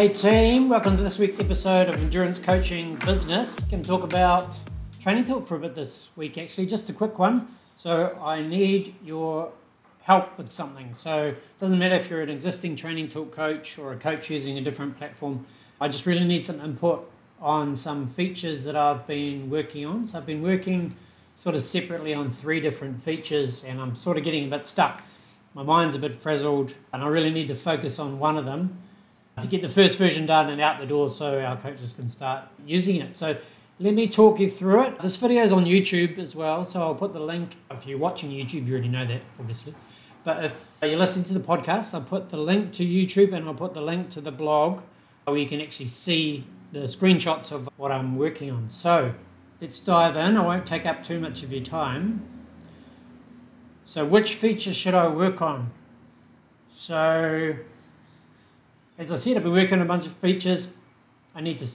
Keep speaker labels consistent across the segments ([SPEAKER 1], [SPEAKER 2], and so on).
[SPEAKER 1] Hey team, welcome to this week's episode of Endurance Coaching Business. Can talk about Training Tilt for a bit this week, actually, just a quick one. So I need your help with something. So it doesn't matter if you're an existing Training Tilt coach or a coach using a different platform. I just really need some input on some features that I've been working on. So I've been working sort of separately on three different features, and I'm sort of getting a bit stuck. My mind's a bit frazzled, and I really need to focus on one of them to get the first version done and out the door so our coaches can start using it. So let me talk you through it. This video is on YouTube as well, so I'll put the link. If you're watching YouTube, you already know that, obviously. But if you're listening to the podcast, I'll put the link to YouTube and I'll put the link to the blog where you can actually see the screenshots of what I'm working on. So let's dive in. I won't take up too much of your time. So, which feature should I work on? So, as I said, I've been working on a bunch of features. I need to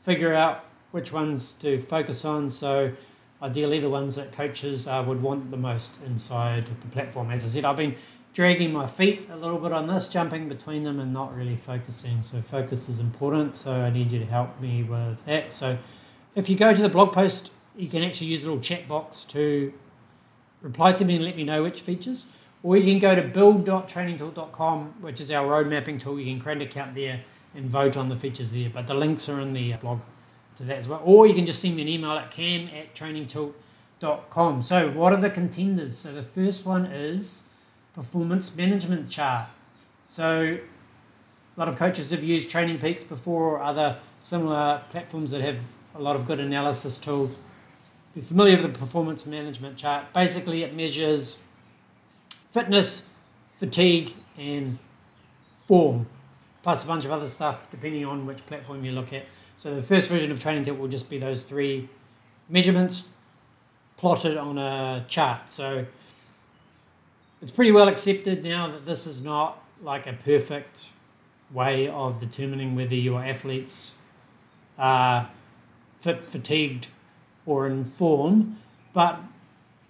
[SPEAKER 1] figure out which ones to focus on. So, ideally, the ones that coaches uh, would want the most inside the platform. As I said, I've been dragging my feet a little bit on this, jumping between them and not really focusing. So, focus is important. So, I need you to help me with that. So, if you go to the blog post, you can actually use a little chat box to reply to me and let me know which features. Or you can go to build.trainingtilt.com, which is our road mapping tool. You can create an account there and vote on the features there. But the links are in the blog to that as well. Or you can just send me an email at cam at trainingtilt.com. So, what are the contenders? So, the first one is performance management chart. So, a lot of coaches have used Training Peaks before or other similar platforms that have a lot of good analysis tools. Be familiar with the performance management chart. Basically, it measures fitness, fatigue, and form, plus a bunch of other stuff depending on which platform you look at. So the first version of Training Tilt will just be those three measurements plotted on a chart. So it's pretty well accepted now that this is not like a perfect way of determining whether your athletes are fit, fatigued, or in form, but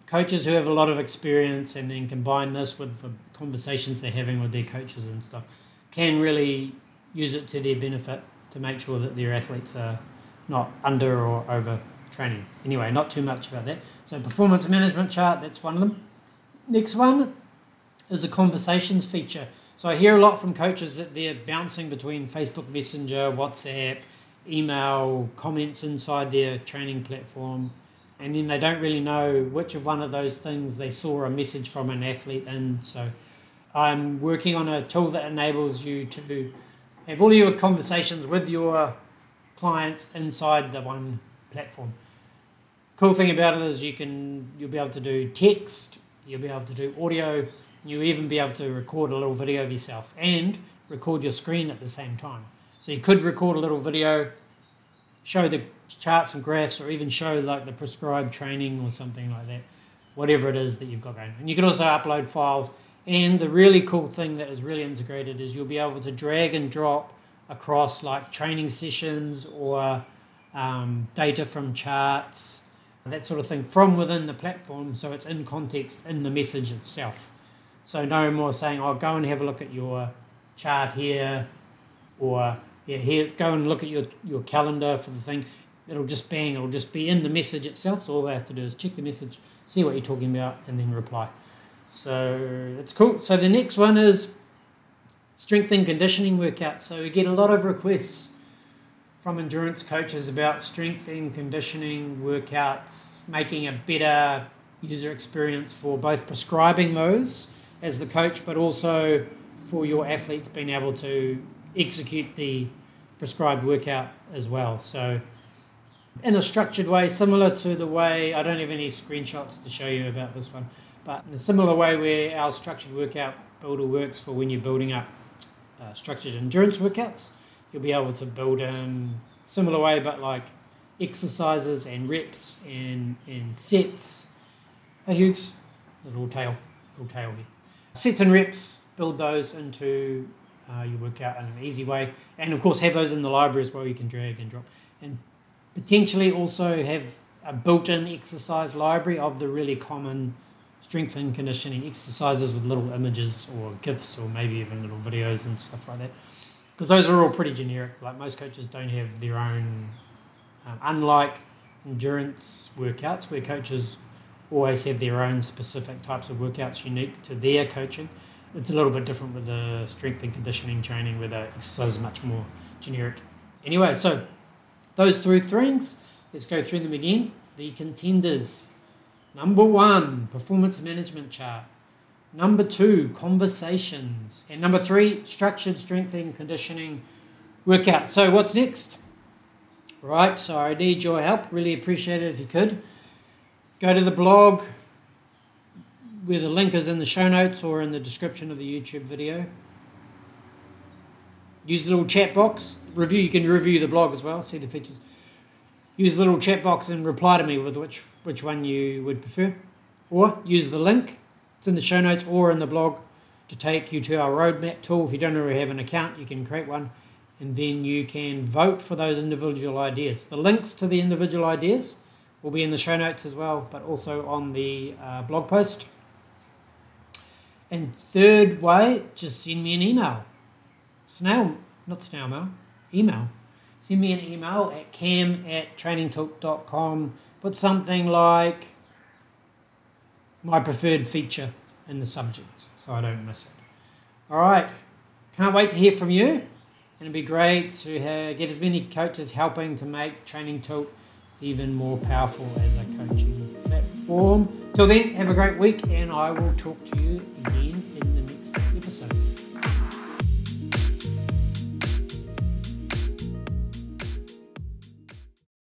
[SPEAKER 1] coaches who have a lot of experience and then combine this with the conversations they're having with their coaches and stuff can really use it to their benefit to make sure that their athletes are not under or over training. Anyway, not too much about that. So, performance management chart, that's one of them. Next one is a conversations feature. So, I hear a lot from coaches that they're bouncing between Facebook Messenger, WhatsApp, email, comments inside their training platform and then they don't really know which of one of those things they saw a message from an athlete in. So I'm working on a tool that enables you to have all your conversations with your clients inside the one platform. Cool thing about it is you can you'll be able to do text, you'll be able to do audio, you'll even be able to record a little video of yourself and record your screen at the same time. So you could record a little video, show the charts and graphs or even show like the prescribed training or something like that, whatever it is that you've got going. And you can also upload files. And the really cool thing that is really integrated is you'll be able to drag and drop across like training sessions or um, data from charts, that sort of thing from within the platform. So it's in context in the message itself. So no more saying, "Oh, go and have a look at your chart here," or "Yeah, here, go and look at your your calendar for the thing." it'll just bang, it'll just be in the message itself. So all they have to do is check the message, see what you're talking about, and then reply. So it's cool. So the next one is strength and conditioning workouts. So we get a lot of requests from endurance coaches about strength and conditioning workouts, making a better user experience for both prescribing those as the coach, but also for your athletes being able to execute the prescribed workout as well. So in a structured way, similar to the way I don't have any screenshots to show you about this one, but in a similar way where our structured workout builder works for when you're building up uh, structured endurance workouts, you'll be able to build in similar way, but like exercises and reps and and sets. Hey Hughes, little tail, little tail here. Sets and reps, build those into uh, your workout in an easy way, and of course have those in the library as well. You can drag and drop and potentially also have a built-in exercise library of the really common strength and conditioning exercises with little images or gifs or maybe even little videos and stuff like that. because those are all pretty generic. Like most coaches don't have their own, um, unlike endurance workouts where coaches always have their own specific types of workouts unique to their coaching. It's a little bit different with the strength and conditioning training where the exercise is much more generic. Anyway, so those three things, let's go through them again. The contenders. Number one, performance management chart. Number two, conversations. And number three, structured strength and conditioning workout. So, what's next? Right, so I need your help. Really appreciate it if you could. Go to the blog where the link is in the show notes or in the description of the YouTube video. Use the little chat box. Review, you can review the blog as well, see the features. Use the little chat box and reply to me with which, which one you would prefer. Or use the link, it's in the show notes or in the blog to take you to our roadmap tool. If you don't already have an account, you can create one and then you can vote for those individual ideas. The links to the individual ideas will be in the show notes as well, but also on the uh, blog post. And third way, just send me an email. Snail, not snail mail, email. Send me an email at cam at trainingtilt.com. Put something like my preferred feature in the subject so I don't miss it. All right. Can't wait to hear from you. And it'd be great to have, get as many coaches helping to make Training Tilt even more powerful as a coaching platform. Till then, have a great week, and I will talk to you again